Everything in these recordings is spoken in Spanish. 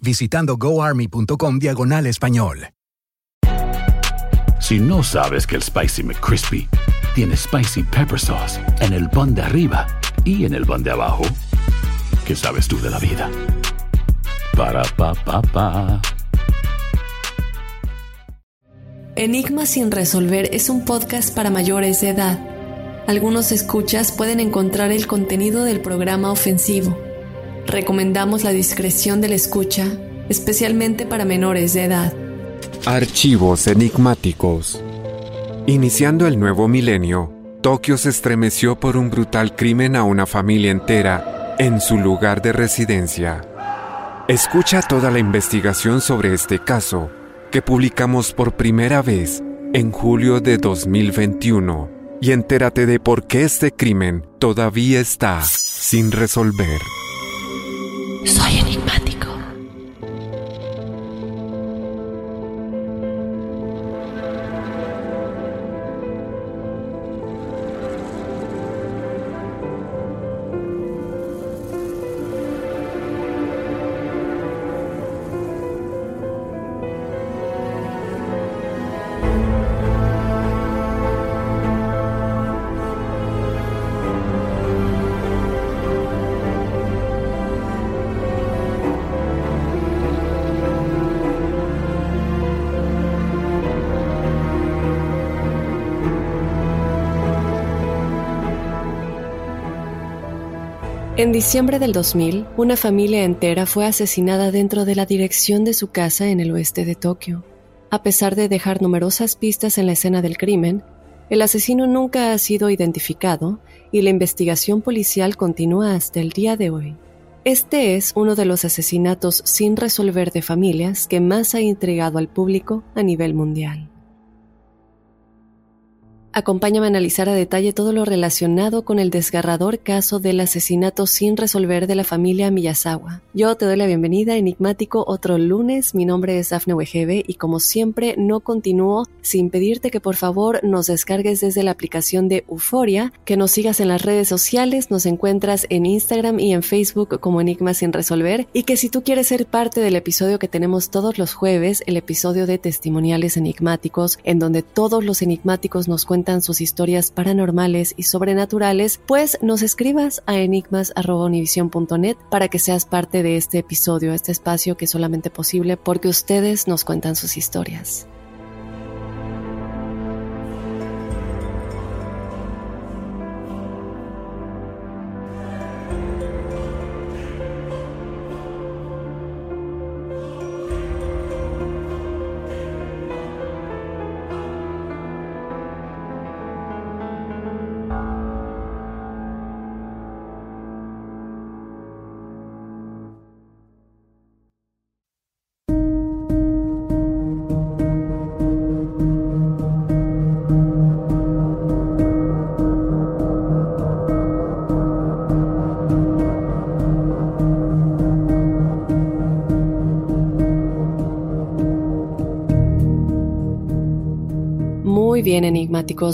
visitando goarmy.com diagonal español. Si no sabes que el Spicy McCrispy tiene Spicy Pepper Sauce en el pan de arriba y en el pan de abajo, ¿qué sabes tú de la vida? Para, pa, pa, pa. Enigma sin resolver es un podcast para mayores de edad. Algunos escuchas pueden encontrar el contenido del programa ofensivo. Recomendamos la discreción de la escucha, especialmente para menores de edad. Archivos enigmáticos. Iniciando el nuevo milenio, Tokio se estremeció por un brutal crimen a una familia entera en su lugar de residencia. Escucha toda la investigación sobre este caso que publicamos por primera vez en julio de 2021 y entérate de por qué este crimen todavía está sin resolver. Soy enigmático. En diciembre del 2000, una familia entera fue asesinada dentro de la dirección de su casa en el oeste de Tokio. A pesar de dejar numerosas pistas en la escena del crimen, el asesino nunca ha sido identificado y la investigación policial continúa hasta el día de hoy. Este es uno de los asesinatos sin resolver de familias que más ha intrigado al público a nivel mundial. Acompáñame a analizar a detalle todo lo relacionado con el desgarrador caso del asesinato sin resolver de la familia Miyazawa. Yo te doy la bienvenida, enigmático, otro lunes. Mi nombre es Dafne Wegebe y como siempre no continúo sin pedirte que por favor nos descargues desde la aplicación de Euforia, que nos sigas en las redes sociales, nos encuentras en Instagram y en Facebook como Enigma sin resolver y que si tú quieres ser parte del episodio que tenemos todos los jueves, el episodio de testimoniales enigmáticos, en donde todos los enigmáticos nos cuentan sus historias paranormales y sobrenaturales, pues nos escribas a enigmas.univision.net para que seas parte de este episodio, este espacio que es solamente posible porque ustedes nos cuentan sus historias.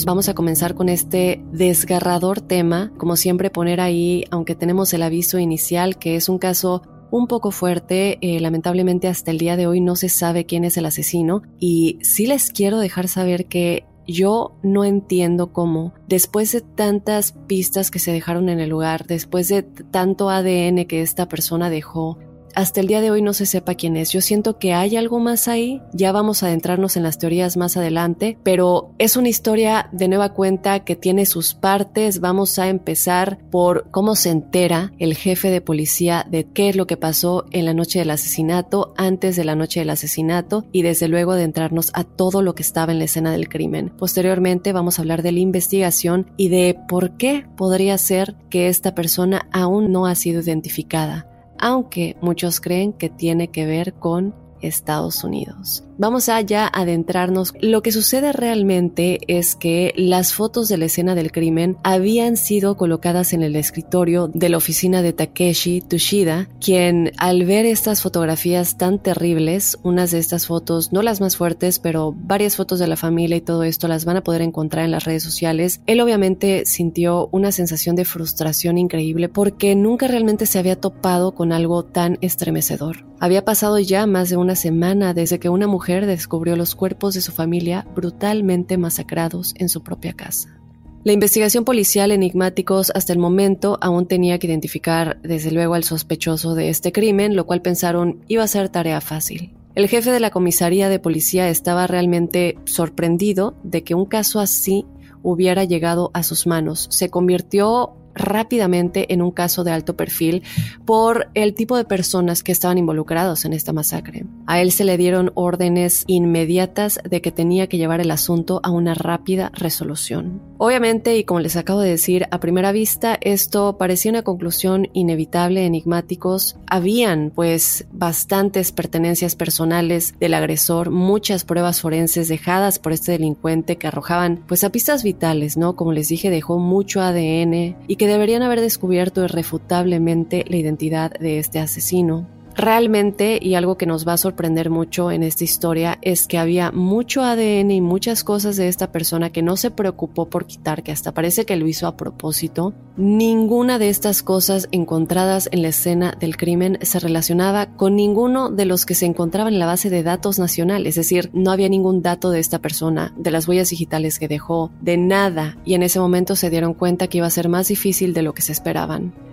Vamos a comenzar con este desgarrador tema. Como siempre, poner ahí, aunque tenemos el aviso inicial, que es un caso un poco fuerte. Eh, lamentablemente hasta el día de hoy no se sabe quién es el asesino. Y sí les quiero dejar saber que yo no entiendo cómo, después de tantas pistas que se dejaron en el lugar, después de tanto ADN que esta persona dejó, hasta el día de hoy no se sepa quién es. Yo siento que hay algo más ahí, ya vamos a adentrarnos en las teorías más adelante, pero es una historia de nueva cuenta que tiene sus partes. Vamos a empezar por cómo se entera el jefe de policía de qué es lo que pasó en la noche del asesinato, antes de la noche del asesinato y desde luego adentrarnos a todo lo que estaba en la escena del crimen. Posteriormente vamos a hablar de la investigación y de por qué podría ser que esta persona aún no ha sido identificada aunque muchos creen que tiene que ver con Estados Unidos. Vamos a ya adentrarnos. Lo que sucede realmente es que las fotos de la escena del crimen habían sido colocadas en el escritorio de la oficina de Takeshi Tushida, quien al ver estas fotografías tan terribles, unas de estas fotos, no las más fuertes, pero varias fotos de la familia y todo esto las van a poder encontrar en las redes sociales, él obviamente sintió una sensación de frustración increíble porque nunca realmente se había topado con algo tan estremecedor. Había pasado ya más de una semana desde que una mujer descubrió los cuerpos de su familia brutalmente masacrados en su propia casa. La investigación policial enigmáticos hasta el momento aún tenía que identificar desde luego al sospechoso de este crimen, lo cual pensaron iba a ser tarea fácil. El jefe de la comisaría de policía estaba realmente sorprendido de que un caso así hubiera llegado a sus manos. Se convirtió rápidamente en un caso de alto perfil por el tipo de personas que estaban involucrados en esta masacre. A él se le dieron órdenes inmediatas de que tenía que llevar el asunto a una rápida resolución. Obviamente, y como les acabo de decir, a primera vista esto parecía una conclusión inevitable, enigmáticos. Habían pues bastantes pertenencias personales del agresor, muchas pruebas forenses dejadas por este delincuente que arrojaban pues a pistas vitales, ¿no? Como les dije, dejó mucho ADN y que deberían haber descubierto irrefutablemente la identidad de este asesino. Realmente, y algo que nos va a sorprender mucho en esta historia, es que había mucho ADN y muchas cosas de esta persona que no se preocupó por quitar, que hasta parece que lo hizo a propósito. Ninguna de estas cosas encontradas en la escena del crimen se relacionaba con ninguno de los que se encontraban en la base de datos nacional, es decir, no había ningún dato de esta persona, de las huellas digitales que dejó, de nada, y en ese momento se dieron cuenta que iba a ser más difícil de lo que se esperaban.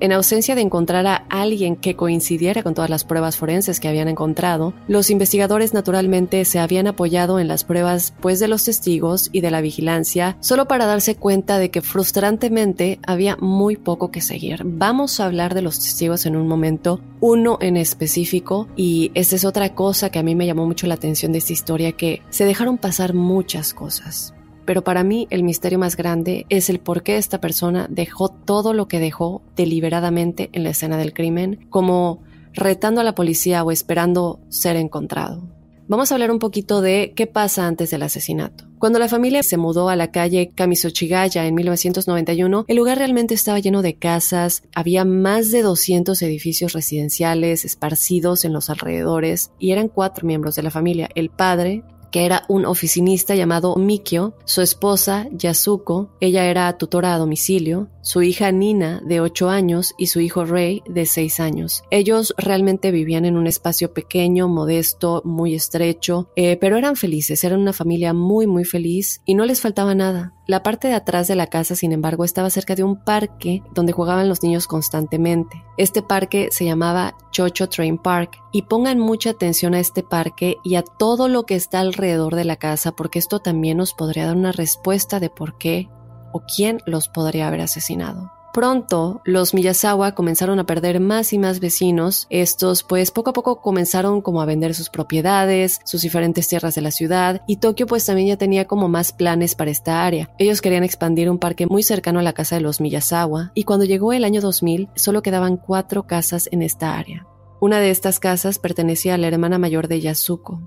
En ausencia de encontrar a alguien que coincidiera con todas las pruebas forenses que habían encontrado, los investigadores naturalmente se habían apoyado en las pruebas pues de los testigos y de la vigilancia, solo para darse cuenta de que frustrantemente había muy poco que seguir. Vamos a hablar de los testigos en un momento, uno en específico, y esa es otra cosa que a mí me llamó mucho la atención de esta historia, que se dejaron pasar muchas cosas. Pero para mí el misterio más grande es el por qué esta persona dejó todo lo que dejó deliberadamente en la escena del crimen, como retando a la policía o esperando ser encontrado. Vamos a hablar un poquito de qué pasa antes del asesinato. Cuando la familia se mudó a la calle Kamisochigaya en 1991, el lugar realmente estaba lleno de casas, había más de 200 edificios residenciales esparcidos en los alrededores y eran cuatro miembros de la familia, el padre, que era un oficinista llamado Mikio, su esposa Yasuko, ella era tutora a domicilio, su hija Nina de 8 años y su hijo Ray de 6 años. Ellos realmente vivían en un espacio pequeño, modesto, muy estrecho, eh, pero eran felices, eran una familia muy muy feliz y no les faltaba nada. La parte de atrás de la casa, sin embargo, estaba cerca de un parque donde jugaban los niños constantemente. Este parque se llamaba Chocho Train Park y pongan mucha atención a este parque y a todo lo que está alrededor de la casa porque esto también nos podría dar una respuesta de por qué o quién los podría haber asesinado. Pronto, los Miyazawa comenzaron a perder más y más vecinos. Estos, pues, poco a poco comenzaron como a vender sus propiedades, sus diferentes tierras de la ciudad, y Tokio, pues, también ya tenía como más planes para esta área. Ellos querían expandir un parque muy cercano a la casa de los Miyazawa, y cuando llegó el año 2000, solo quedaban cuatro casas en esta área. Una de estas casas pertenecía a la hermana mayor de Yasuko.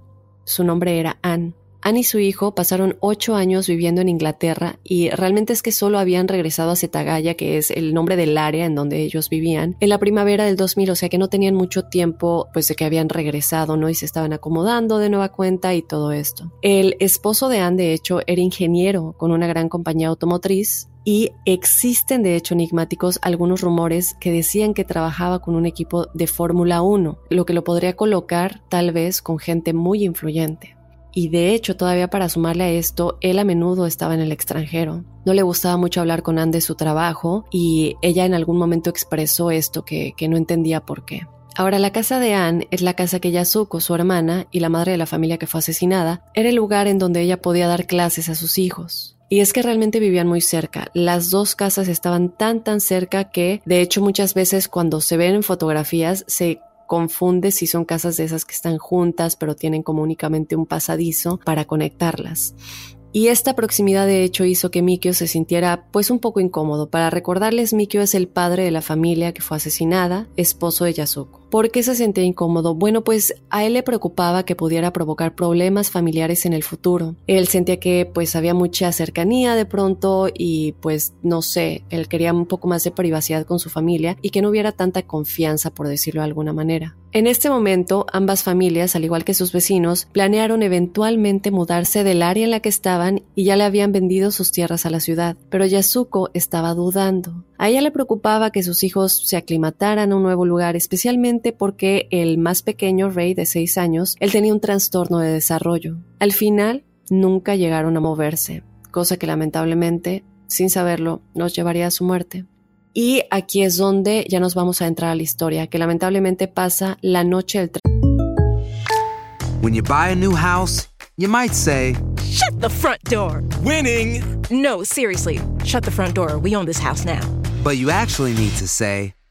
Su nombre era Anne. Anne y su hijo pasaron ocho años viviendo en Inglaterra y realmente es que solo habían regresado a Setagaya, que es el nombre del área en donde ellos vivían, en la primavera del 2000, o sea que no tenían mucho tiempo pues de que habían regresado, ¿no? Y se estaban acomodando de nueva cuenta y todo esto. El esposo de Anne, de hecho, era ingeniero con una gran compañía automotriz y existen de hecho enigmáticos algunos rumores que decían que trabajaba con un equipo de Fórmula 1, lo que lo podría colocar tal vez con gente muy influyente. Y de hecho, todavía para sumarle a esto, él a menudo estaba en el extranjero. No le gustaba mucho hablar con Anne de su trabajo y ella en algún momento expresó esto que, que no entendía por qué. Ahora, la casa de Anne es la casa que Yasuko, su hermana y la madre de la familia que fue asesinada, era el lugar en donde ella podía dar clases a sus hijos. Y es que realmente vivían muy cerca. Las dos casas estaban tan tan cerca que, de hecho, muchas veces cuando se ven en fotografías se confunde si son casas de esas que están juntas pero tienen como únicamente un pasadizo para conectarlas. Y esta proximidad de hecho hizo que Mikio se sintiera pues un poco incómodo. Para recordarles, Mikio es el padre de la familia que fue asesinada, esposo de Yasuko. ¿Por qué se sentía incómodo? Bueno, pues a él le preocupaba que pudiera provocar problemas familiares en el futuro. Él sentía que pues había mucha cercanía de pronto y pues no sé, él quería un poco más de privacidad con su familia y que no hubiera tanta confianza, por decirlo de alguna manera. En este momento, ambas familias, al igual que sus vecinos, planearon eventualmente mudarse del área en la que estaban y ya le habían vendido sus tierras a la ciudad, pero Yasuko estaba dudando. A ella le preocupaba que sus hijos se aclimataran a un nuevo lugar, especialmente porque el más pequeño, Ray, de seis años, él tenía un trastorno de desarrollo. Al final, nunca llegaron a moverse, cosa que lamentablemente, sin saberlo, nos llevaría a su muerte. Y aquí es donde ya nos vamos a entrar a la historia, que lamentablemente pasa la noche del When you buy a new house, you might say, Shut the front door! Winning! No, seriously, shut the front door. We own this house now. but you actually need to say,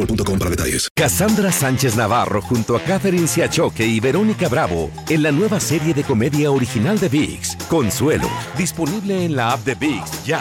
boostmobile.com para detalles. Cassandra Sánchez Navarro junto a Catherine Siachoque y Verónica Bravo en la nueva serie de comedia original de VIX, Consuelo, disponible en la app de VIX ya.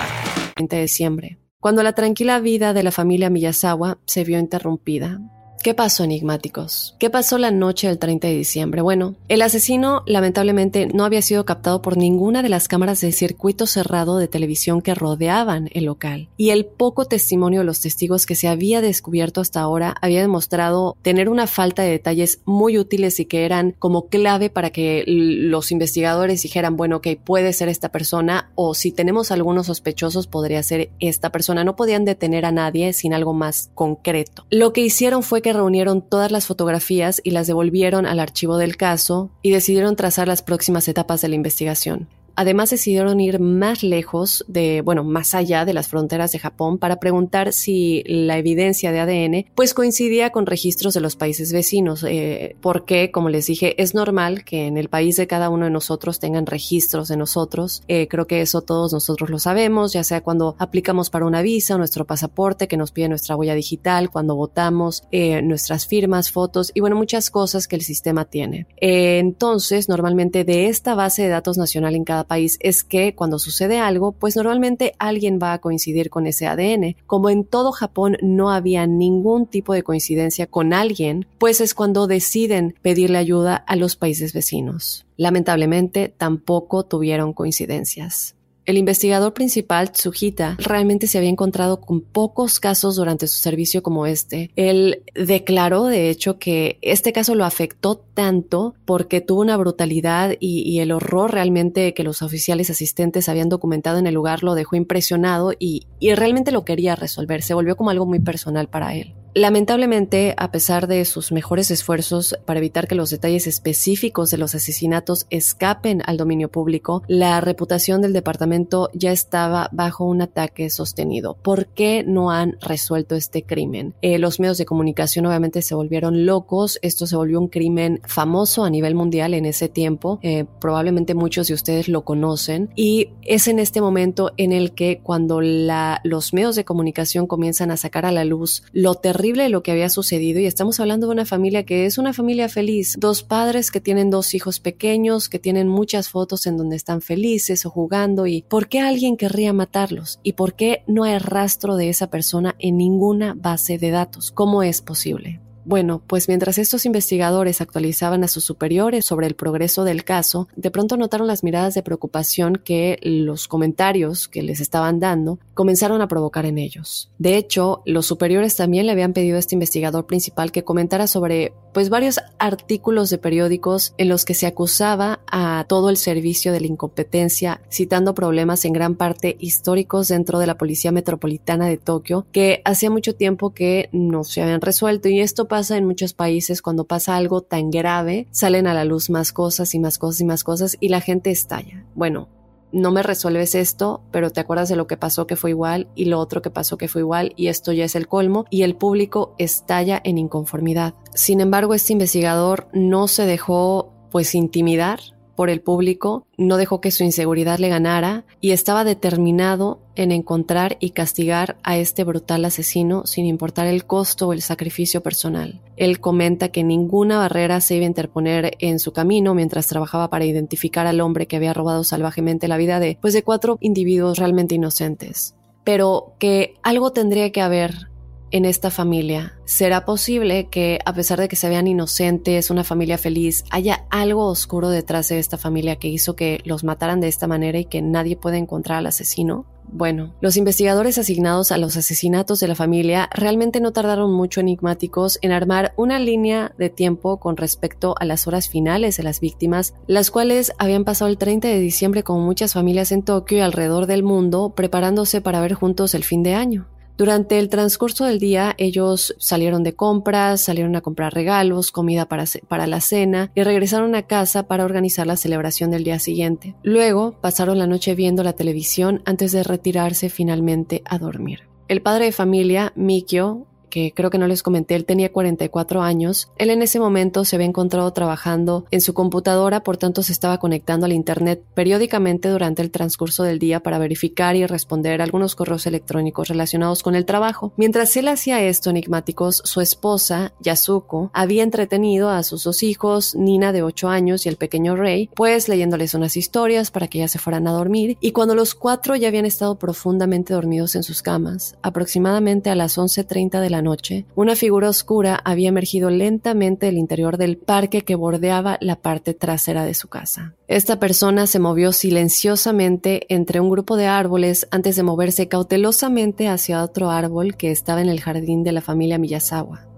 20 de diciembre, cuando la tranquila vida de la familia Miyazawa se vio interrumpida. ¿Qué pasó, enigmáticos? ¿Qué pasó la noche del 30 de diciembre? Bueno, el asesino lamentablemente no había sido captado por ninguna de las cámaras de circuito cerrado de televisión que rodeaban el local. Y el poco testimonio de los testigos que se había descubierto hasta ahora había demostrado tener una falta de detalles muy útiles y que eran como clave para que los investigadores dijeran, bueno, ok, puede ser esta persona o si tenemos algunos sospechosos podría ser esta persona. No podían detener a nadie sin algo más concreto. Lo que hicieron fue que reunieron todas las fotografías y las devolvieron al archivo del caso y decidieron trazar las próximas etapas de la investigación. Además decidieron ir más lejos de, bueno, más allá de las fronteras de Japón para preguntar si la evidencia de ADN pues coincidía con registros de los países vecinos, eh, porque como les dije es normal que en el país de cada uno de nosotros tengan registros de nosotros. Eh, creo que eso todos nosotros lo sabemos, ya sea cuando aplicamos para una visa, nuestro pasaporte que nos pide nuestra huella digital, cuando votamos, eh, nuestras firmas, fotos y bueno muchas cosas que el sistema tiene. entonces normalmente de esta base de datos nacional en cada país es que cuando sucede algo, pues normalmente alguien va a coincidir con ese ADN. Como en todo Japón no había ningún tipo de coincidencia con alguien, pues es cuando deciden pedirle ayuda a los países vecinos. Lamentablemente tampoco tuvieron coincidencias. El investigador principal, Tsujita, realmente se había encontrado con pocos casos durante su servicio como este. Él declaró, de hecho, que este caso lo afectó tanto porque tuvo una brutalidad y, y el horror realmente que los oficiales asistentes habían documentado en el lugar lo dejó impresionado y realmente lo quería resolver. Se volvió como algo muy personal para él. Lamentablemente, a pesar de sus mejores esfuerzos para evitar que los detalles específicos de los asesinatos escapen al dominio público, la reputación del departamento ya estaba bajo un ataque sostenido. ¿Por qué no han resuelto este crimen? Eh, los medios de comunicación obviamente se volvieron locos, esto se volvió un crimen famoso a nivel mundial en ese tiempo, eh, probablemente muchos de ustedes lo conocen, y es en este momento en el que cuando los medios de comunicación comienzan a sacar a la luz lo terrible lo que había sucedido y estamos hablando de una familia que es una familia feliz, dos padres que tienen dos hijos pequeños, que tienen muchas fotos en donde están felices o jugando y ¿por qué alguien querría matarlos? ¿Y por qué no hay rastro de esa persona en ninguna base de datos? ¿Cómo es posible? Bueno, pues mientras estos investigadores actualizaban a sus superiores sobre el progreso del caso, de pronto notaron las miradas de preocupación que los comentarios que les estaban dando comenzaron a provocar en ellos. De hecho, los superiores también le habían pedido a este investigador principal que comentara sobre pues varios artículos de periódicos en los que se acusaba a todo el servicio de la incompetencia, citando problemas en gran parte históricos dentro de la Policía Metropolitana de Tokio que hacía mucho tiempo que no se habían resuelto y esto pasa en muchos países cuando pasa algo tan grave, salen a la luz más cosas y más cosas y más cosas y la gente estalla. Bueno, no me resuelves esto, pero te acuerdas de lo que pasó que fue igual y lo otro que pasó que fue igual y esto ya es el colmo y el público estalla en inconformidad. Sin embargo, este investigador no se dejó pues intimidar por el público, no dejó que su inseguridad le ganara y estaba determinado en encontrar y castigar a este brutal asesino sin importar el costo o el sacrificio personal. Él comenta que ninguna barrera se iba a interponer en su camino mientras trabajaba para identificar al hombre que había robado salvajemente la vida de pues de cuatro individuos realmente inocentes, pero que algo tendría que haber en esta familia? ¿Será posible que, a pesar de que se vean inocentes, una familia feliz, haya algo oscuro detrás de esta familia que hizo que los mataran de esta manera y que nadie pueda encontrar al asesino? Bueno, los investigadores asignados a los asesinatos de la familia realmente no tardaron mucho enigmáticos en armar una línea de tiempo con respecto a las horas finales de las víctimas, las cuales habían pasado el 30 de diciembre con muchas familias en Tokio y alrededor del mundo preparándose para ver juntos el fin de año. Durante el transcurso del día ellos salieron de compras, salieron a comprar regalos, comida para, para, la cena y regresaron a casa para organizar la celebración del día siguiente. Luego pasaron la noche viendo la televisión antes de retirarse finalmente a dormir. El padre de familia, Mikio, que creo que no les comenté, él tenía 44 años. Él en ese momento se había encontrado trabajando en su computadora, por tanto se estaba conectando al Internet periódicamente durante el transcurso del día para verificar y responder algunos correos electrónicos relacionados con el trabajo. Mientras él hacía esto, enigmáticos, su esposa, Yasuko, había entretenido a sus dos hijos, Nina de 8 años y el pequeño Rey, pues leyéndoles unas historias para que ya se fueran a dormir, y cuando los cuatro ya habían estado profundamente dormidos en sus camas, aproximadamente a las 11.30 de la noche, una figura oscura había emergido lentamente del interior del parque que bordeaba la parte trasera de su casa. Esta persona se movió silenciosamente entre un grupo de árboles antes de moverse cautelosamente hacia otro árbol que estaba en el jardín de la familia Miyazawa.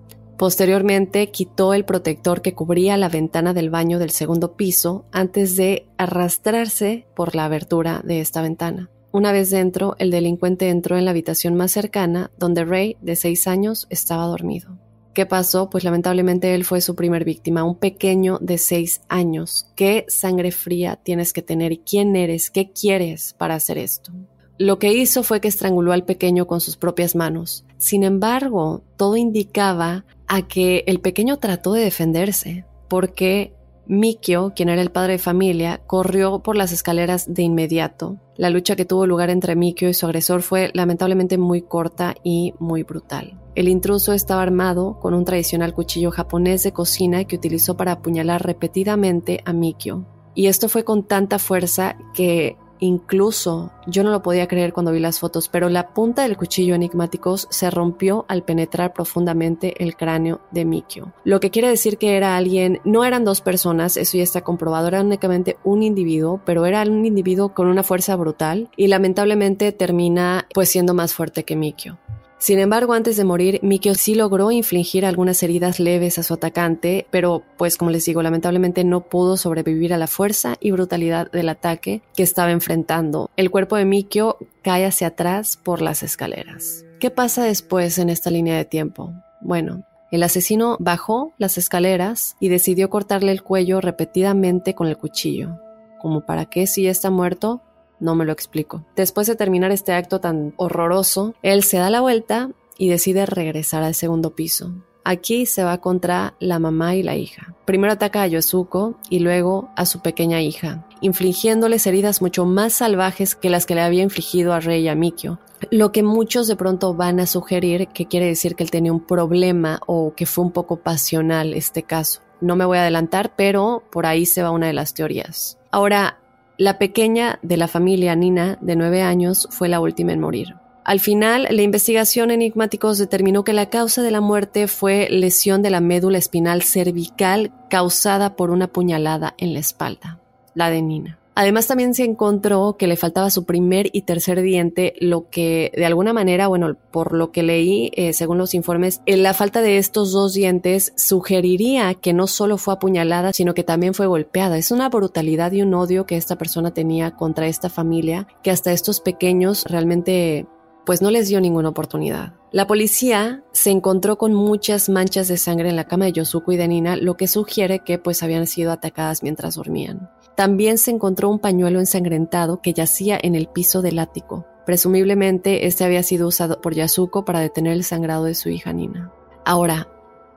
Posteriormente quitó el protector que cubría la ventana del baño del segundo piso antes de arrastrarse por la abertura de esta ventana. Una vez dentro, el delincuente entró en la habitación más cercana, donde Ray, de seis años, estaba dormido. ¿Qué pasó? Pues lamentablemente él fue su primer víctima, un pequeño de seis años. ¿Qué sangre fría tienes que tener y quién eres? ¿Qué quieres para hacer esto? Lo que hizo fue que estranguló al pequeño con sus propias manos. Sin embargo, todo indicaba a que el pequeño trató de defenderse, porque Mikio, quien era el padre de familia, corrió por las escaleras de inmediato. La lucha que tuvo lugar entre Mikio y su agresor fue lamentablemente muy corta y muy brutal. El intruso estaba armado con un tradicional cuchillo japonés de cocina que utilizó para apuñalar repetidamente a Mikio. Y esto fue con tanta fuerza que Incluso yo no lo podía creer cuando vi las fotos, pero la punta del cuchillo enigmáticos se rompió al penetrar profundamente el cráneo de Mikio. Lo que quiere decir que era alguien, no eran dos personas, eso ya está comprobado, era únicamente un individuo, pero era un individuo con una fuerza brutal y lamentablemente termina pues siendo más fuerte que Mikio. Sin embargo, antes de morir, Mikio sí logró infligir algunas heridas leves a su atacante, pero pues como les digo, lamentablemente no pudo sobrevivir a la fuerza y brutalidad del ataque que estaba enfrentando. El cuerpo de Mikio cae hacia atrás por las escaleras. ¿Qué pasa después en esta línea de tiempo? Bueno, el asesino bajó las escaleras y decidió cortarle el cuello repetidamente con el cuchillo. Como para qué si ya está muerto, no me lo explico. Después de terminar este acto tan horroroso, él se da la vuelta y decide regresar al segundo piso. Aquí se va contra la mamá y la hija. Primero ataca a Yosuko y luego a su pequeña hija, infligiéndoles heridas mucho más salvajes que las que le había infligido a Rey y a Mikio. Lo que muchos de pronto van a sugerir que quiere decir que él tenía un problema o que fue un poco pasional este caso. No me voy a adelantar, pero por ahí se va una de las teorías. Ahora, la pequeña de la familia Nina, de nueve años, fue la última en morir. Al final, la investigación enigmáticos determinó que la causa de la muerte fue lesión de la médula espinal cervical causada por una puñalada en la espalda, la de Nina. Además también se encontró que le faltaba su primer y tercer diente, lo que de alguna manera, bueno, por lo que leí, eh, según los informes, eh, la falta de estos dos dientes sugeriría que no solo fue apuñalada, sino que también fue golpeada. Es una brutalidad y un odio que esta persona tenía contra esta familia, que hasta estos pequeños realmente pues no les dio ninguna oportunidad. La policía se encontró con muchas manchas de sangre en la cama de Yosuko y de Nina, lo que sugiere que pues habían sido atacadas mientras dormían. También se encontró un pañuelo ensangrentado que yacía en el piso del ático. Presumiblemente este había sido usado por Yasuko para detener el sangrado de su hija Nina. Ahora,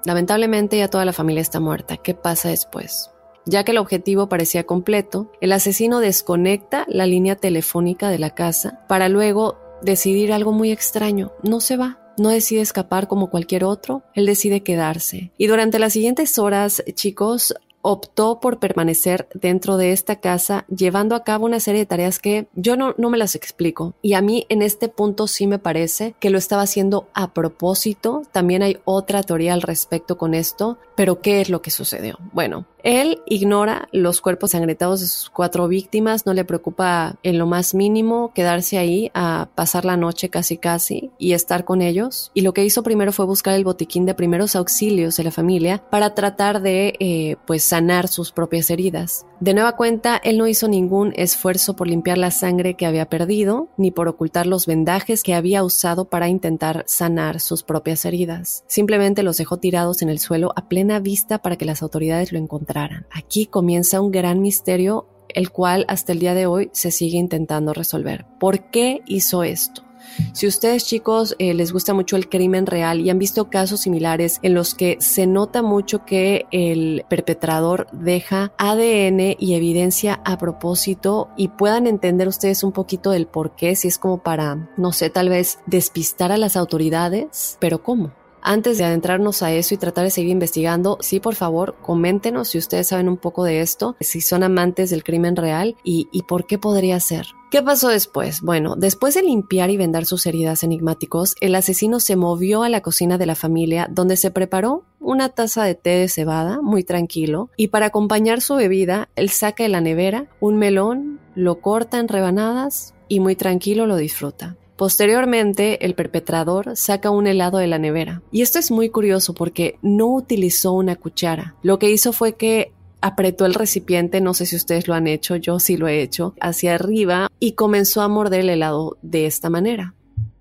lamentablemente ya toda la familia está muerta. ¿Qué pasa después? Ya que el objetivo parecía completo, el asesino desconecta la línea telefónica de la casa para luego decidir algo muy extraño. No se va, no decide escapar como cualquier otro, él decide quedarse. Y durante las siguientes horas, chicos, optó por permanecer dentro de esta casa llevando a cabo una serie de tareas que yo no, no me las explico. Y a mí en este punto sí me parece que lo estaba haciendo a propósito. También hay otra teoría al respecto con esto, pero ¿qué es lo que sucedió? Bueno, él ignora los cuerpos sangretados de sus cuatro víctimas, no le preocupa en lo más mínimo quedarse ahí a pasar la noche casi casi y estar con ellos. Y lo que hizo primero fue buscar el botiquín de primeros auxilios de la familia para tratar de eh, pues sanar sus propias heridas. De nueva cuenta, él no hizo ningún esfuerzo por limpiar la sangre que había perdido, ni por ocultar los vendajes que había usado para intentar sanar sus propias heridas. Simplemente los dejó tirados en el suelo a plena vista para que las autoridades lo encontraran Aquí comienza un gran misterio, el cual hasta el día de hoy se sigue intentando resolver. ¿Por qué hizo esto? Si ustedes chicos eh, les gusta mucho el crimen real y han visto casos similares en los que se nota mucho que el perpetrador deja ADN y evidencia a propósito y puedan entender ustedes un poquito del por qué, si es como para, no sé, tal vez despistar a las autoridades, pero ¿cómo? Antes de adentrarnos a eso y tratar de seguir investigando, sí, por favor, coméntenos si ustedes saben un poco de esto, si son amantes del crimen real y, por qué podría ser. ¿Qué pasó después? Bueno, después de limpiar y vendar sus heridas enigmáticos, el asesino se movió a la cocina de la familia donde se preparó una taza de té de cebada, muy tranquilo, y para acompañar su bebida, él saca de la nevera un melón, lo corta en rebanadas y muy tranquilo lo disfruta. Posteriormente, el perpetrador saca un helado de la nevera. Y esto es muy curioso porque no utilizó una cuchara. Lo que hizo fue que apretó el recipiente, no sé si ustedes lo han hecho, yo sí lo he hecho, hacia arriba y comenzó a morder el helado de esta manera.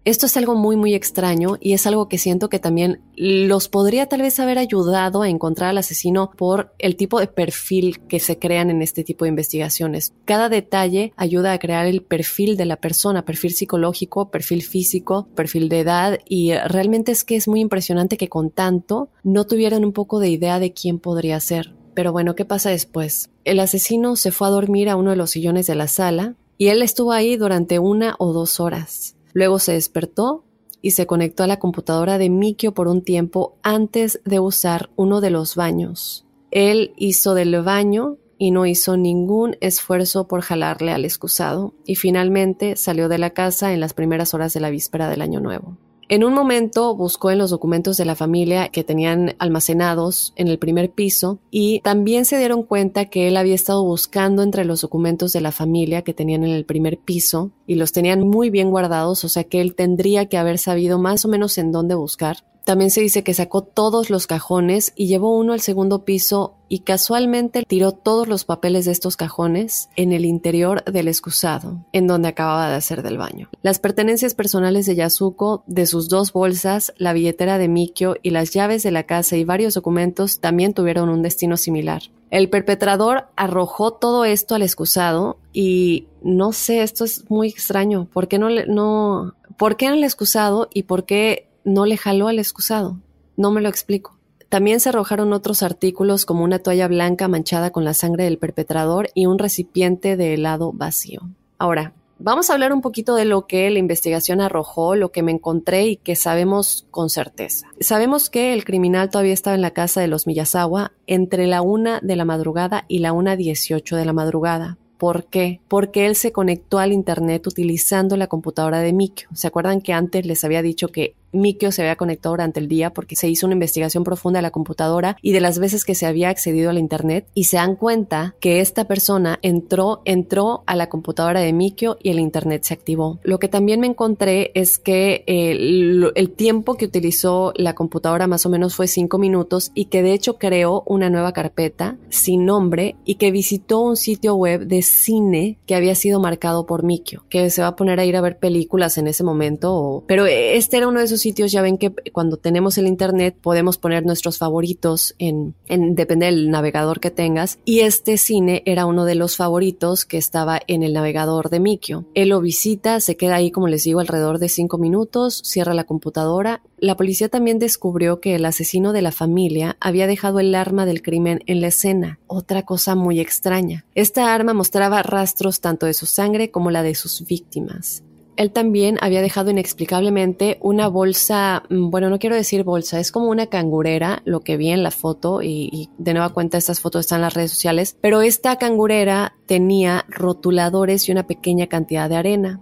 Esto es algo muy, muy extraño y es algo que siento que también los podría tal vez haber ayudado a encontrar al asesino por el tipo de perfil que se crean en este tipo de investigaciones. Cada detalle ayuda a crear el perfil de la persona, perfil psicológico, perfil físico, perfil de edad y realmente es que es muy impresionante que con tanto no tuvieran un poco de idea de quién podría ser. Pero bueno, ¿qué pasa después? El asesino se fue a dormir a uno de los sillones de la sala y él estuvo ahí durante una o dos horas. Luego se despertó y se conectó a la computadora de Mikio por un tiempo antes de usar uno de los baños. Él hizo del baño y no hizo ningún esfuerzo por jalarle al excusado y finalmente salió de la casa en las primeras horas de la víspera del año nuevo. En un momento buscó en los documentos de la familia que tenían almacenados en el primer piso y también se dieron cuenta que él había estado buscando entre los documentos de la familia que tenían en el primer piso y los tenían muy bien guardados, o sea que él tendría que haber sabido más o menos en dónde buscar. También se dice que sacó todos los cajones y llevó uno al segundo piso y casualmente tiró todos los papeles de estos cajones en el interior del excusado, en donde acababa de hacer del baño. Las pertenencias personales de Yasuko, de sus dos bolsas, la billetera de Mikio y las llaves de la casa y varios documentos también tuvieron un destino similar. El perpetrador arrojó todo esto al excusado y no sé, esto es muy extraño. ¿Por qué no le, no, por qué en el excusado y por qué no le jaló al excusado? No me lo explico. También se arrojaron otros artículos como una toalla blanca manchada con la sangre del perpetrador y un recipiente de helado vacío. Ahora, Vamos a hablar un poquito de lo que la investigación arrojó, lo que me encontré y que sabemos con certeza. Sabemos que el criminal todavía estaba en la casa de los Miyazawa entre la una de la madrugada y la una dieciocho de la madrugada. ¿Por qué? Porque él se conectó al internet utilizando la computadora de Mikio. ¿Se acuerdan que antes les había dicho que Mikio se había conectado durante el día porque se hizo una investigación profunda de la computadora y de las veces que se había accedido a la internet y se dan cuenta que esta persona entró, entró a la computadora de Mikio y el internet se activó. Lo que también me encontré es que el, el tiempo que utilizó la computadora más o menos fue cinco minutos y que de hecho creó una nueva carpeta sin nombre y que visitó un sitio web de cine que había sido marcado por Mikio, que se va a poner a ir a ver películas en ese momento, pero este era uno de esos sitios ya ven que cuando tenemos el internet podemos poner nuestros favoritos en, en depende del navegador que tengas y este cine era uno de los favoritos que estaba en el navegador de Mikio. Él lo visita, se queda ahí como les digo alrededor de cinco minutos, cierra la computadora. La policía también descubrió que el asesino de la familia había dejado el arma del crimen en la escena, otra cosa muy extraña. Esta arma mostraba rastros tanto de su sangre como la de sus víctimas. Él también había dejado inexplicablemente una bolsa, mm, bueno, no quiero decir bolsa, es como una cangurera, lo que vi en la foto y, de nueva cuenta estas fotos están en las redes sociales, pero esta cangurera tenía rotuladores y una pequeña cantidad de arena.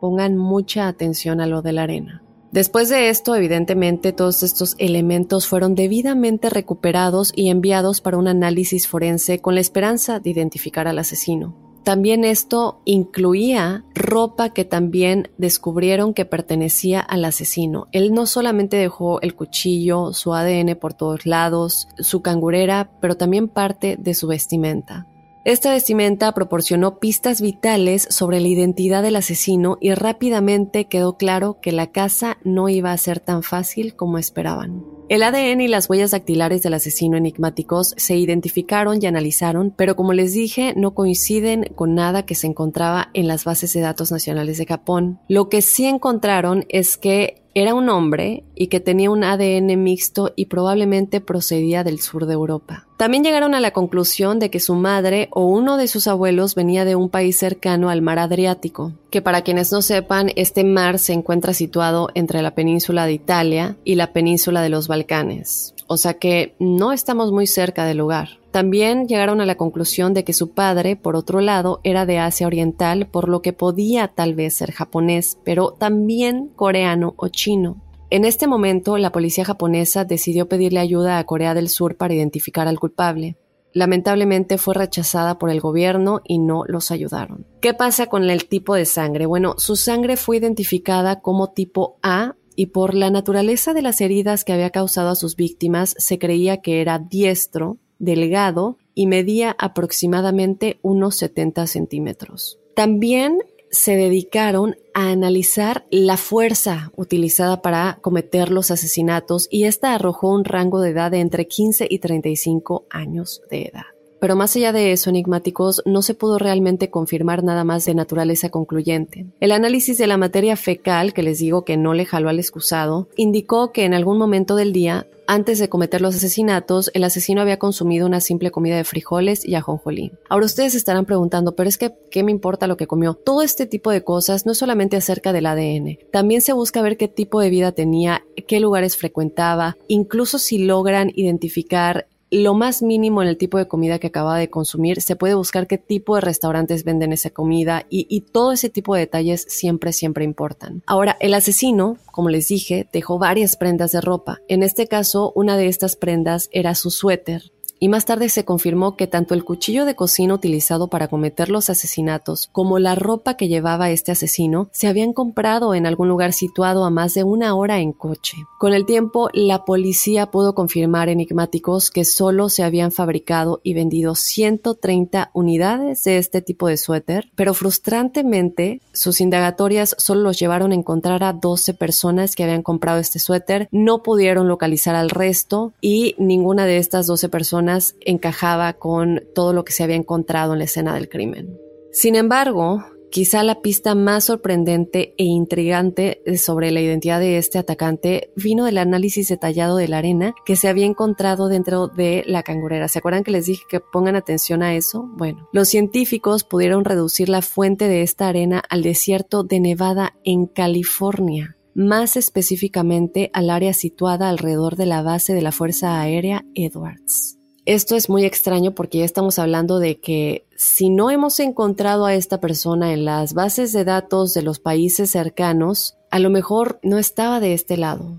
Pongan mucha atención a lo de la arena. Después de esto, evidentemente, todos estos elementos fueron debidamente recuperados y enviados para un análisis forense con la esperanza de identificar al asesino. También esto incluía ropa que también descubrieron que pertenecía al asesino. Él no solamente dejó el cuchillo, su ADN por todos lados, su cangurera, pero también parte de su vestimenta. Esta vestimenta proporcionó pistas vitales sobre la identidad del asesino y rápidamente quedó claro que la casa no iba a ser tan fácil como esperaban. El ADN y las huellas dactilares del asesino enigmáticos se identificaron y analizaron, pero como les dije, no coinciden con nada que se encontraba en las bases de datos nacionales de Japón. Lo que sí encontraron es que era un hombre y que tenía un ADN mixto y probablemente procedía del sur de Europa. También llegaron a la conclusión de que su madre o uno de sus abuelos venía de un país cercano al mar Adriático, que para quienes no sepan, este mar se encuentra situado entre la península de Italia y la península de los Balcanes, o sea que no estamos muy cerca del lugar. También llegaron a la conclusión de que su padre, por otro lado, era de Asia Oriental, por lo que podía tal vez ser japonés, pero también coreano o chino. En este momento, la policía japonesa decidió pedirle ayuda a Corea del Sur para identificar al culpable. Lamentablemente fue rechazada por el gobierno y no los ayudaron. ¿Qué pasa con el tipo de sangre? Bueno, su sangre fue identificada como tipo A y por la naturaleza de las heridas que había causado a sus víctimas se creía que era diestro, delgado y medía aproximadamente unos 70 centímetros. También se dedicaron a analizar la fuerza utilizada para cometer los asesinatos y esta arrojó un rango de edad de entre 15 y 35 años de edad. Pero más allá de eso, enigmáticos, no se pudo realmente confirmar nada más de naturaleza concluyente. El análisis de la materia fecal, que les digo que no le jaló al excusado, indicó que en algún momento del día, antes de cometer los asesinatos, el asesino había consumido una simple comida de frijoles y ajonjolí. Ahora ustedes estarán preguntando, pero es que, ¿qué me importa lo que comió? Todo este tipo de cosas no es solamente acerca del ADN, también se busca ver qué tipo de vida tenía, qué lugares frecuentaba, incluso si logran identificar lo más mínimo en el tipo de comida que acaba de consumir, se puede buscar qué tipo de restaurantes venden esa comida y, y, todo ese tipo de detalles siempre, siempre importan. Ahora, el asesino, como les dije, dejó varias prendas de ropa. En este caso, una de estas prendas era su suéter y más tarde se confirmó que tanto el cuchillo de cocina utilizado para cometer los asesinatos como la ropa que llevaba este asesino se habían comprado en algún lugar situado a más de una hora en coche. Con el tiempo, la policía pudo confirmar enigmáticos que solo se habían fabricado y vendido 130 unidades de este tipo de suéter, pero frustrantemente sus indagatorias solo los llevaron a encontrar a 12 personas que habían comprado este suéter, no pudieron localizar al resto y ninguna de estas 12 personas encajaba con todo lo que se había encontrado en la escena del crimen. Sin embargo, Quizá la pista más sorprendente e intrigante sobre la identidad de este atacante vino del análisis detallado de la arena que se había encontrado dentro de la cangurera. ¿Se acuerdan que les dije que pongan atención a eso? Bueno, los científicos pudieron reducir la fuente de esta arena al desierto de Nevada en California más específicamente al área situada alrededor de la base de la Fuerza Aérea Edwards. Esto es muy extraño porque ya estamos hablando de que si no hemos encontrado a esta persona en las bases de datos de los países cercanos, a lo mejor no estaba de este lado.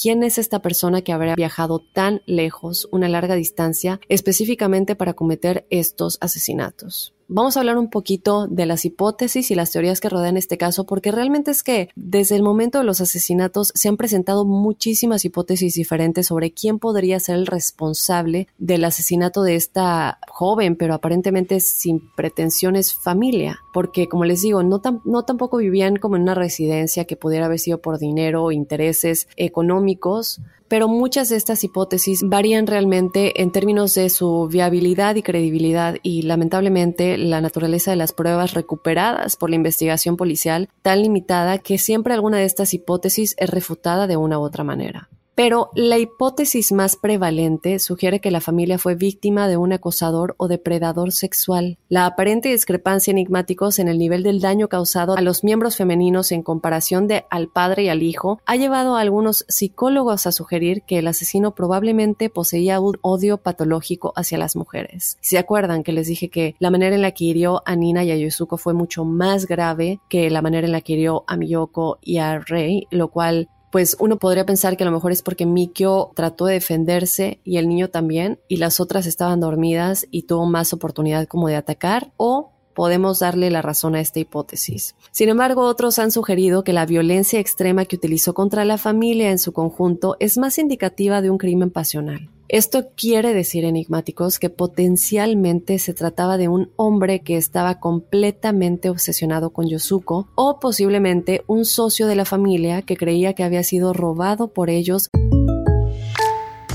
¿Quién es esta persona que habrá viajado tan lejos, una larga distancia, específicamente para cometer estos asesinatos? Vamos a hablar un poquito de las hipótesis y las teorías que rodean este caso, porque realmente es que desde el momento de los asesinatos se han presentado muchísimas hipótesis diferentes sobre quién podría ser el responsable del asesinato de esta joven, pero aparentemente sin pretensiones familia, porque como les digo, no, tampoco vivían como en una residencia que pudiera haber sido por dinero o intereses económicos, pero muchas de estas hipótesis varían realmente en términos de su viabilidad y credibilidad y lamentablemente la naturaleza de las pruebas recuperadas por la investigación policial tan limitada que siempre alguna de estas hipótesis es refutada de una u otra manera. Pero la hipótesis más prevalente sugiere que la familia fue víctima de un acosador o depredador sexual. La aparente discrepancia enigmáticos en el nivel del daño causado a los miembros femeninos en comparación de al padre y al hijo ha llevado a algunos psicólogos a sugerir que el asesino probablemente poseía un odio patológico hacia las mujeres. ¿Se acuerdan que les dije que la manera en la que hirió a Nina y a Yosuko fue mucho más grave que la manera en la que hirió a Miyoko y a Rei, lo cual pues uno podría pensar que a lo mejor es porque Mikio trató de defenderse y el niño también, y las otras estaban dormidas y tuvo más oportunidad como de atacar, o podemos darle la razón a esta hipótesis. Sin embargo, otros han sugerido que la violencia extrema que utilizó contra la familia en su conjunto es más indicativa de un crimen pasional. Esto quiere decir, enigmáticos, que potencialmente se trataba de un hombre que estaba completamente obsesionado con Yosuko o posiblemente un socio de la familia que creía que había sido robado por ellos.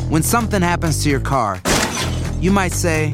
When something happens to your car, you might say,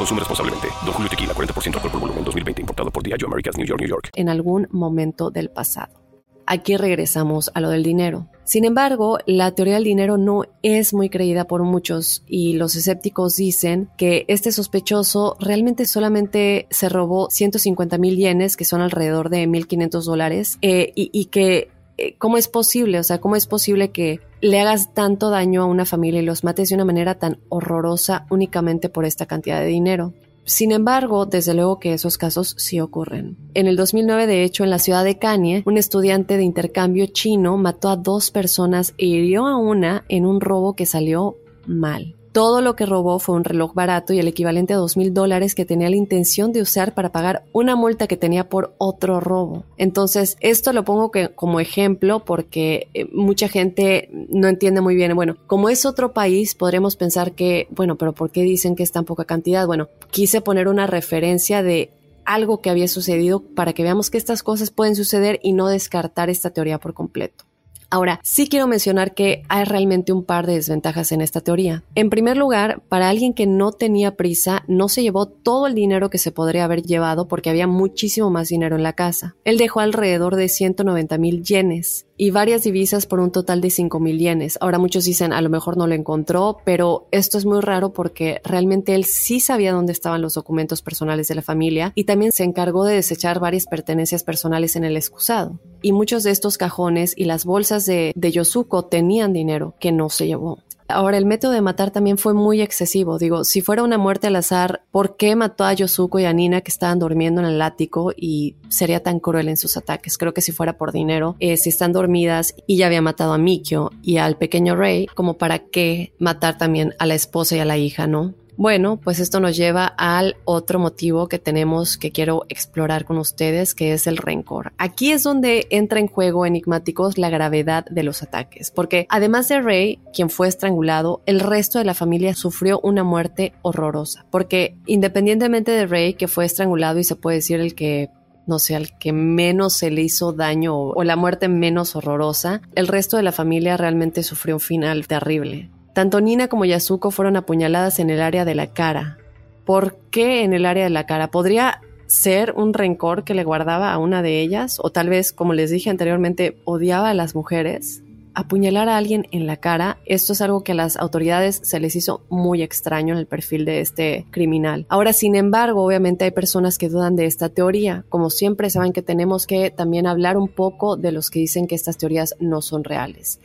Consume responsablemente. Don Julio Tequila, 40% alcohol por volumen, 2020. Importado por Diageo Americas, New York, New York. En algún momento del pasado. Aquí regresamos a lo del dinero. Sin embargo, la teoría del dinero no es muy creída por muchos y los escépticos dicen que este sospechoso realmente solamente se robó 150 mil yenes, que son alrededor de 1.500 dólares, eh, y, que ¿cómo es posible? O sea, ¿cómo es posible que le hagas tanto daño a una familia y los mates de una manera tan horrorosa únicamente por esta cantidad de dinero? Sin embargo, desde luego que esos casos sí ocurren. En el 2009, de hecho, en la ciudad de Kanye, un estudiante de intercambio chino mató a dos personas e hirió a una en un robo que salió mal. Todo lo que robó fue un reloj barato y el equivalente a dos mil dólares que tenía la intención de usar para pagar una multa que tenía por otro robo. Entonces, esto lo pongo como ejemplo porque eh, mucha gente no entiende muy bien. Bueno, como es otro país, podremos pensar que, bueno, pero ¿por qué dicen que es tan poca cantidad? Bueno, quise poner una referencia de algo que había sucedido para que veamos que estas cosas pueden suceder y no descartar esta teoría por completo. Ahora, sí quiero mencionar que hay realmente un par de desventajas en esta teoría. En primer lugar, para alguien que no tenía prisa, no se llevó todo el dinero que se podría haber llevado porque había muchísimo más dinero en la casa. Él dejó alrededor de 190 mil yenes y varias divisas por un total de 5 mil yenes. Ahora muchos dicen a lo mejor no lo encontró, pero esto es muy raro porque realmente él sí sabía dónde estaban los documentos personales de la familia y también se encargó de desechar varias pertenencias personales en el excusado. Y muchos de estos cajones y las bolsas de, de Yosuko tenían dinero que no se llevó. Ahora, el método de matar también fue muy excesivo. Digo, si fuera una muerte al azar, ¿por qué mató a Yosuko y a Nina que estaban durmiendo en el ático y sería tan cruel en sus ataques? Creo que si fuera por dinero, eh, si están dormidas y ya había matado a Mikio y al pequeño Rey, como para qué matar también a la esposa y a la hija, ¿no? Bueno, pues esto nos lleva al otro motivo que tenemos que quiero explorar con ustedes, que es el rencor. Aquí es donde entra en juego enigmáticos la gravedad de los ataques, porque además de Rey, quien fue estrangulado, el resto de la familia sufrió una muerte horrorosa, porque independientemente de Rey, que fue estrangulado y se puede decir el que no sé, al que menos se le hizo daño o, la muerte menos horrorosa, el resto de la familia realmente sufrió un final terrible. Tanto Nina como Yasuko fueron apuñaladas en el área de la cara. ¿Por qué en el área de la cara? ¿Podría ser un rencor que le guardaba a una de ellas? ¿O tal vez, como les dije anteriormente, odiaba a las mujeres? Apuñalar a alguien en la cara, esto es algo que a las autoridades se les hizo muy extraño en el perfil de este criminal. Ahora, sin embargo, obviamente hay personas que dudan de esta teoría. Como siempre, saben que tenemos que también hablar un poco de los que dicen que estas teorías no son reales.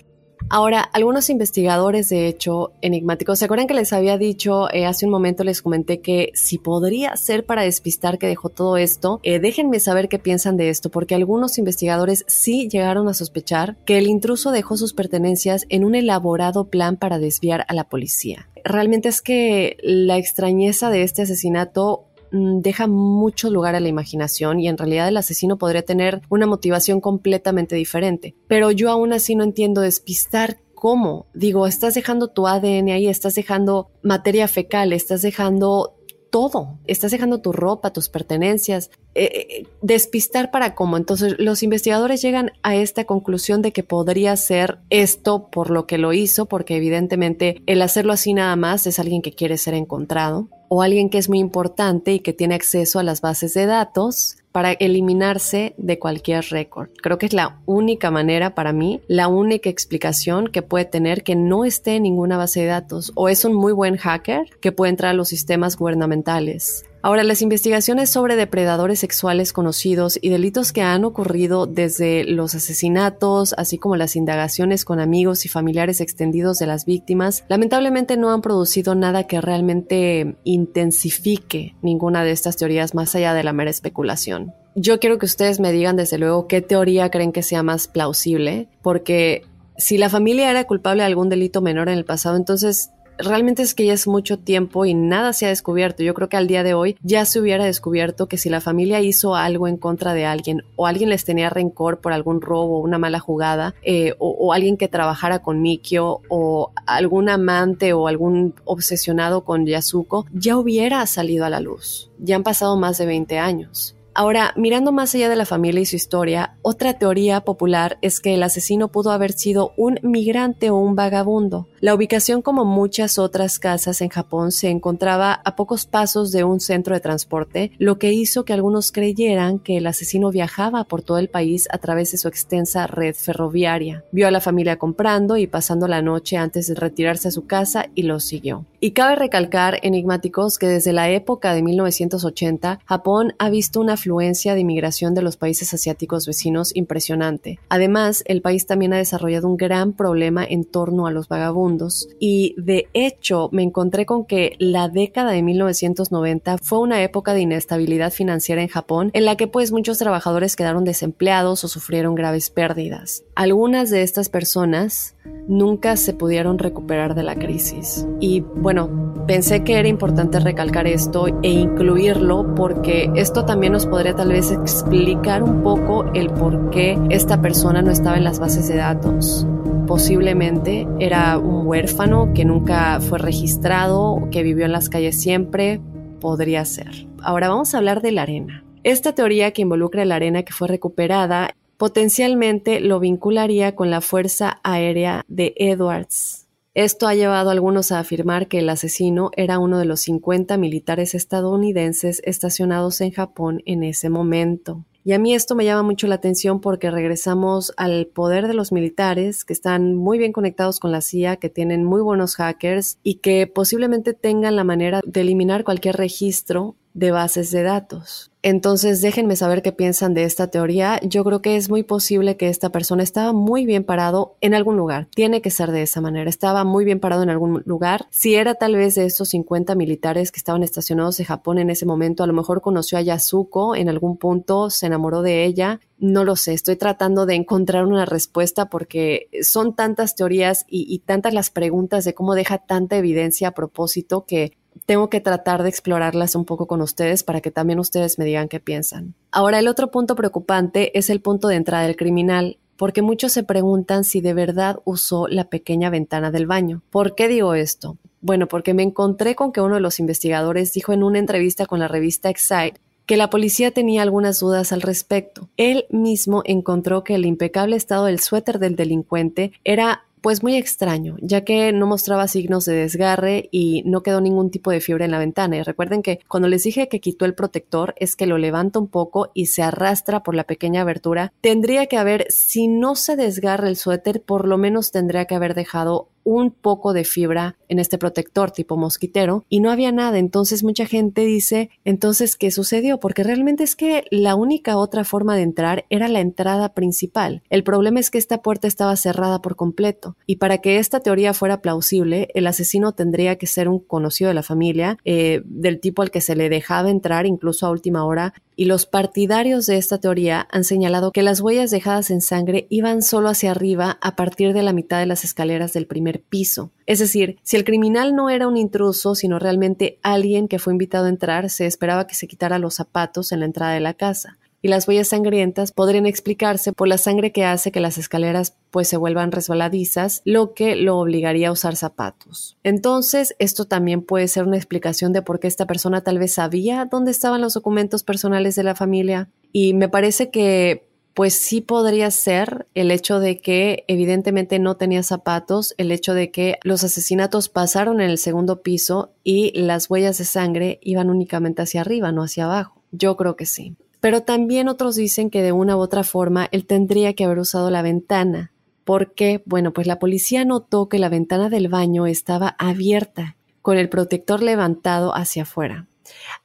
Ahora, algunos investigadores, de hecho, enigmáticos, ¿se acuerdan que les había dicho eh, hace un momento, les comenté que si podría ser para despistar que dejó todo esto? Eh, déjenme saber qué piensan de esto, porque algunos investigadores sí llegaron a sospechar que el intruso dejó sus pertenencias en un elaborado plan para desviar a la policía. Realmente es que la extrañeza de este asesinato deja mucho lugar a la imaginación y en realidad el asesino podría tener una motivación completamente diferente. Pero yo aún así no entiendo despistar cómo. Digo, estás dejando tu ADN ahí, estás dejando materia fecal, estás dejando todo. Estás dejando tu ropa, tus pertenencias. Eh, eh, despistar para cómo. Entonces los investigadores llegan a esta conclusión de que podría ser esto por lo que lo hizo, porque evidentemente el hacerlo así nada más es alguien que quiere ser encontrado o alguien que es muy importante y que tiene acceso a las bases de datos para eliminarse de cualquier récord. Creo que es la única manera para mí, la única explicación que puede tener que no esté en ninguna base de datos o es un muy buen hacker que puede entrar a los sistemas gubernamentales Ahora, las investigaciones sobre depredadores sexuales conocidos y delitos que han ocurrido desde los asesinatos, así como las indagaciones con amigos y familiares extendidos de las víctimas, lamentablemente no han producido nada que realmente intensifique ninguna de estas teorías más allá de la mera especulación. Yo quiero que ustedes me digan desde luego qué teoría creen que sea más plausible, porque si la familia era culpable de algún delito menor en el pasado, entonces realmente es que ya es mucho tiempo y nada se ha descubierto. Yo creo que al día de hoy ya se hubiera descubierto que si la familia hizo algo en contra de alguien o alguien les tenía rencor por algún robo una mala jugada eh, o, alguien que trabajara con Mikio o algún amante o algún obsesionado con Yasuko, ya hubiera salido a la luz. Ya han pasado más de 20 años. Ahora, mirando más allá de la familia y su historia, otra teoría popular es que el asesino pudo haber sido un migrante o un vagabundo. La ubicación, como muchas otras casas en Japón, se encontraba a pocos pasos de un centro de transporte, lo que hizo que algunos creyeran que el asesino viajaba por todo el país a través de su extensa red ferroviaria. Vio a la familia comprando y pasando la noche antes de retirarse a su casa y lo siguió. Y cabe recalcar, enigmáticos, que desde la época de 1980, Japón ha visto una afluencia de inmigración de los países asiáticos vecinos impresionante. Además, el país también ha desarrollado un gran problema en torno a los vagabundos. Y de hecho, me encontré con que la década de 1990 fue una época de inestabilidad financiera en Japón, en la que pues muchos trabajadores quedaron desempleados o sufrieron graves pérdidas. Algunas de estas personas nunca se pudieron recuperar de la crisis. Y bueno, pensé que era importante recalcar esto e incluirlo porque esto también nos podría tal vez explicar un poco el por qué esta persona no estaba en las bases de datos. Posiblemente era un huérfano que nunca fue registrado, que vivió en las calles siempre, podría ser. Ahora vamos a hablar de la arena. Esta teoría que involucra la arena que fue recuperada potencialmente lo vincularía con la Fuerza Aérea de Edwards. Esto ha llevado a algunos a afirmar que el asesino era uno de los 50 militares estadounidenses estacionados en Japón en ese momento. Y a mí esto me llama mucho la atención porque regresamos al poder de los militares que están muy bien conectados con la CIA, que tienen muy buenos hackers y que posiblemente tengan la manera de eliminar cualquier registro de bases de datos. Entonces déjenme saber qué piensan de esta teoría. Yo creo que es muy posible que esta persona estaba muy bien parado en algún lugar. Tiene que ser de esa manera. Estaba muy bien parado en algún lugar. Si era tal vez de estos 50 militares que estaban estacionados en Japón en ese momento, a lo mejor conoció a Yasuko en algún punto, se enamoró de ella. No lo sé, estoy tratando de encontrar una respuesta porque son tantas teorías y, y tantas las preguntas de cómo deja tanta evidencia a propósito que tengo que tratar de explorarlas un poco con ustedes para que también ustedes me digan qué piensan. Ahora, el otro punto preocupante es el punto de entrada del criminal, porque muchos se preguntan si de verdad usó la pequeña ventana del baño. ¿Por qué digo esto? Bueno, porque me encontré con que uno de los investigadores dijo en una entrevista con la revista Excite que la policía tenía algunas dudas al respecto. Él mismo encontró que el impecable estado del suéter del delincuente era pues muy extraño, ya que no mostraba signos de desgarre y no quedó ningún tipo de fiebre en la ventana. Y recuerden que cuando les dije que quitó el protector es que lo levanta un poco y se arrastra por la pequeña abertura. Tendría que haber, si no se desgarra el suéter, por lo menos tendría que haber dejado un poco de fibra en este protector tipo mosquitero y no había nada. Entonces mucha gente dice, entonces, ¿qué sucedió? Porque realmente es que la única otra forma de entrar era la entrada principal. El problema es que esta puerta estaba cerrada por completo y para que esta teoría fuera plausible, el asesino tendría que ser un conocido de la familia, eh, del tipo al que se le dejaba entrar incluso a última hora y los partidarios de esta teoría han señalado que las huellas dejadas en sangre iban solo hacia arriba a partir de la mitad de las escaleras del primer piso. Es decir, si el criminal no era un intruso, sino realmente alguien que fue invitado a entrar, se esperaba que se quitara los zapatos en la entrada de la casa y las huellas sangrientas podrían explicarse por la sangre que hace que las escaleras pues se vuelvan resbaladizas, lo que lo obligaría a usar zapatos. Entonces, esto también puede ser una explicación de por qué esta persona tal vez sabía dónde estaban los documentos personales de la familia y me parece que pues sí podría ser el hecho de que evidentemente no tenía zapatos, el hecho de que los asesinatos pasaron en el segundo piso y las huellas de sangre iban únicamente hacia arriba, no hacia abajo. Yo creo que sí. Pero también otros dicen que de una u otra forma él tendría que haber usado la ventana. porque Bueno, pues la policía notó que la ventana del baño estaba abierta, con el protector levantado hacia afuera.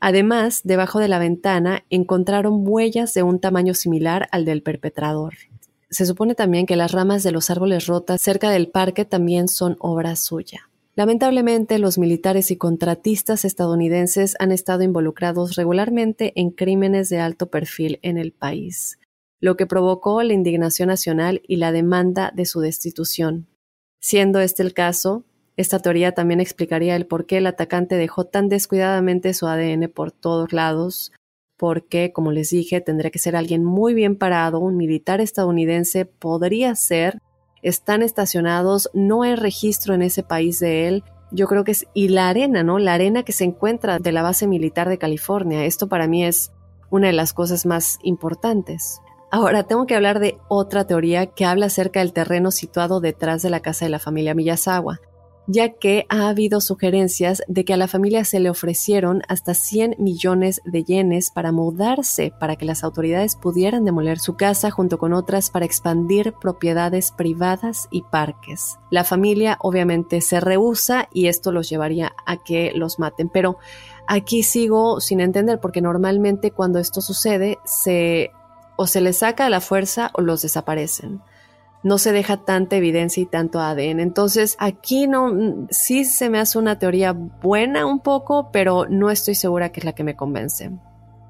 Además, debajo de la ventana encontraron huellas de un tamaño similar al del perpetrador. Se supone también que las ramas de los árboles rotas cerca del parque también son obra suya. Lamentablemente, los militares y contratistas estadounidenses han estado involucrados regularmente en crímenes de alto perfil en el país, lo que provocó la indignación nacional y la demanda de su destitución. Siendo este el caso, esta teoría también explicaría el por qué el atacante dejó tan descuidadamente su ADN por todos lados, porque, como les dije, tendría que ser alguien muy bien parado, un militar estadounidense podría ser están estacionados, no hay registro en ese país de él. Yo creo que es, y la arena, ¿no? La arena que se encuentra de la base militar de California. Esto para mí es una de las cosas más importantes. Ahora tengo que hablar de otra teoría que habla acerca del terreno situado detrás de la casa de la familia Miyazawa. Ya que ha habido sugerencias de que a la familia se le ofrecieron hasta 100 millones de yenes para mudarse, para que las autoridades pudieran demoler su casa junto con otras para expandir propiedades privadas y parques. La familia obviamente se rehúsa y esto los llevaría a que los maten, pero aquí sigo sin entender porque normalmente cuando esto sucede se o se les saca a la fuerza o los desaparecen no se deja tanta evidencia y tanto ADN. Entonces, aquí no, sí se me hace una teoría buena un poco, pero no estoy segura que es la que me convence.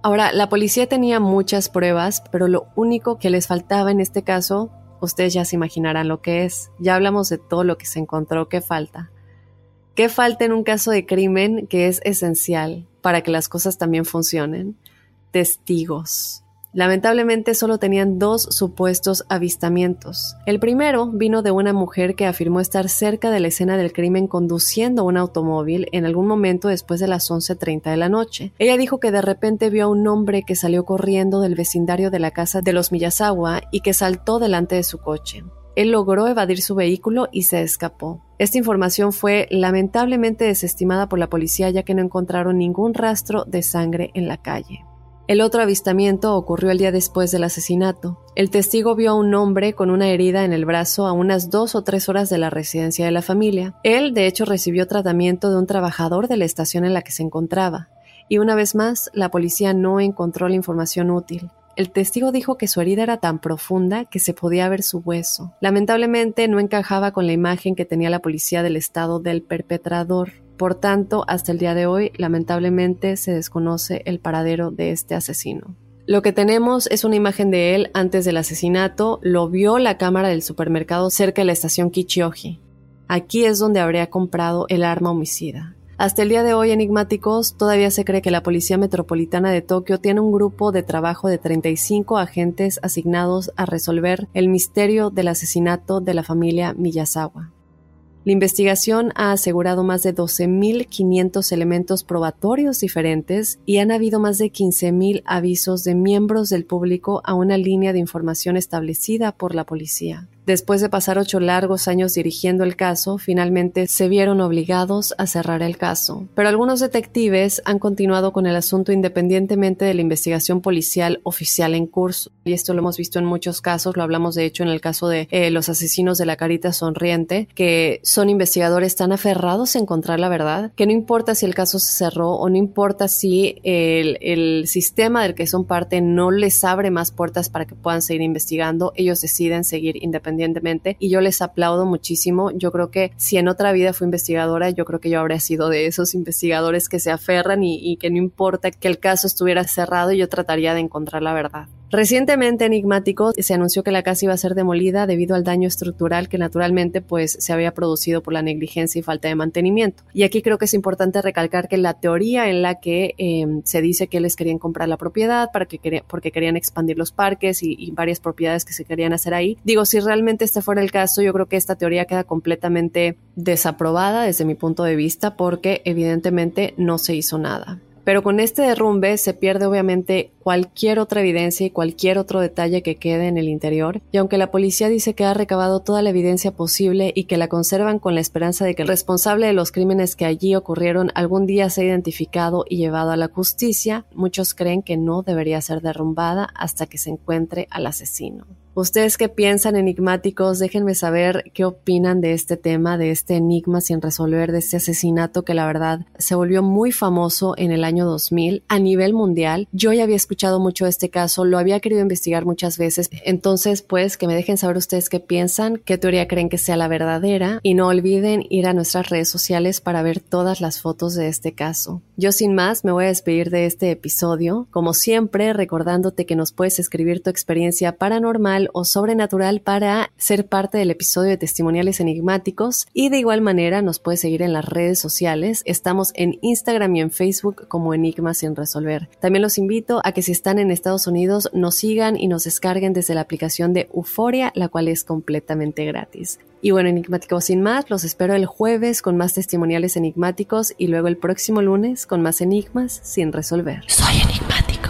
Ahora, la policía tenía muchas pruebas, pero lo único que les faltaba en este caso, ustedes ya se imaginarán lo que es. Ya hablamos de todo lo que se encontró, ¿qué falta? ¿Qué falta en un caso de crimen que es esencial para que las cosas también funcionen? Testigos. Lamentablemente solo tenían dos supuestos avistamientos. El primero vino de una mujer que afirmó estar cerca de la escena del crimen conduciendo un automóvil en algún momento después de las 11.30 de la noche. Ella dijo que de repente vio a un hombre que salió corriendo del vecindario de la casa de los Miyazawa y que saltó delante de su coche. Él logró evadir su vehículo y se escapó. Esta información fue lamentablemente desestimada por la policía ya que no encontraron ningún rastro de sangre en la calle. El otro avistamiento ocurrió el día después del asesinato. El testigo vio a un hombre con una herida en el brazo a unas dos o tres horas de la residencia de la familia. Él, de hecho, recibió tratamiento de un trabajador de la estación en la que se encontraba. Y una vez más, la policía no encontró la información útil. El testigo dijo que su herida era tan profunda que se podía ver su hueso. Lamentablemente no encajaba con la imagen que tenía la policía del estado del perpetrador. Por tanto, hasta el día de hoy, lamentablemente, se desconoce el paradero de este asesino. Lo que tenemos es una imagen de él antes del asesinato, lo vio la cámara del supermercado cerca de la estación Kichioji. Aquí es donde habría comprado el arma homicida. Hasta el día de hoy, enigmáticos, todavía se cree que la Policía Metropolitana de Tokio tiene un grupo de trabajo de 35 agentes asignados a resolver el misterio del asesinato de la familia Miyazawa. La investigación ha asegurado más de 12.500 elementos probatorios diferentes y han habido más de 15.000 avisos de miembros del público a una línea de información establecida por la policía. Después de pasar ocho largos años dirigiendo el caso, finalmente se vieron obligados a cerrar el caso. Pero algunos detectives han continuado con el asunto independientemente de la investigación policial oficial en curso. Y esto lo hemos visto en muchos casos, lo hablamos de hecho en el caso de eh, los asesinos de la carita sonriente, que son investigadores tan aferrados a encontrar la verdad, que no importa si el caso se cerró o no importa si el, el sistema del que son parte no les abre más puertas para que puedan seguir investigando, ellos deciden seguir independientemente y yo les aplaudo muchísimo. Yo creo que si en otra vida fui investigadora, yo creo que yo habría sido de esos investigadores que se aferran y, y que no importa que el caso estuviera cerrado, yo trataría de encontrar la verdad. Recientemente Enigmático se anunció que la casa iba a ser demolida debido al daño estructural que naturalmente pues se había producido por la negligencia y falta de mantenimiento. Y aquí creo que es importante recalcar que la teoría en la que em, se dice que les querían comprar la propiedad para que porque querían expandir los parques y, y, varias propiedades que se querían hacer ahí. Digo, si realmente este fuera el caso, yo creo que esta teoría queda completamente desaprobada desde mi punto de vista porque evidentemente no se hizo nada. Pero con este derrumbe se pierde obviamente cualquier otra evidencia y cualquier otro detalle que quede en el interior, y aunque la policía dice que ha recabado toda la evidencia posible y que la conservan con la esperanza de que el responsable de los crímenes que allí ocurrieron algún día sea identificado y llevado a la justicia, muchos creen que no debería ser derrumbada hasta que se encuentre al asesino. ¿Ustedes qué piensan, enigmáticos? Déjenme saber qué opinan de este tema, de este enigma sin resolver, de este asesinato que la verdad se volvió muy famoso en el año 2000 a nivel mundial. Yo ya había escuchado mucho este caso, lo había querido investigar muchas veces. Entonces, pues, que me dejen saber ustedes qué piensan, qué teoría creen que sea la verdadera y no olviden ir a nuestras redes sociales para ver todas las fotos de este caso. Yo sin más me voy a despedir de este episodio, como siempre recordándote que nos puedes escribir tu experiencia paranormal o sobrenatural para ser parte del episodio de testimoniales enigmáticos y de igual manera nos puedes seguir en las redes sociales. Estamos en Instagram y en Facebook como Enigmas sin resolver. También los invito a que si están en Estados Unidos nos sigan y nos descarguen desde la aplicación de Euforia, la cual es completamente gratis. Y bueno, enigmáticos sin más, los espero el jueves con más testimoniales enigmáticos y luego el próximo lunes con más enigmas sin resolver. Soy enigmático.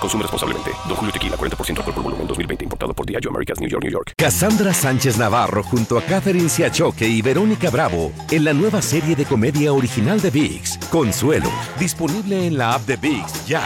Consume responsablemente. Don Julio Tequila, 40% alcohol por volumen, 2020. Importado por Diageo Americas, New York, New York. Cassandra Sánchez Navarro junto a Catherine Siachoque y Verónica Bravo en la nueva serie de comedia original de VIX, Consuelo, disponible en la app de VIX ya.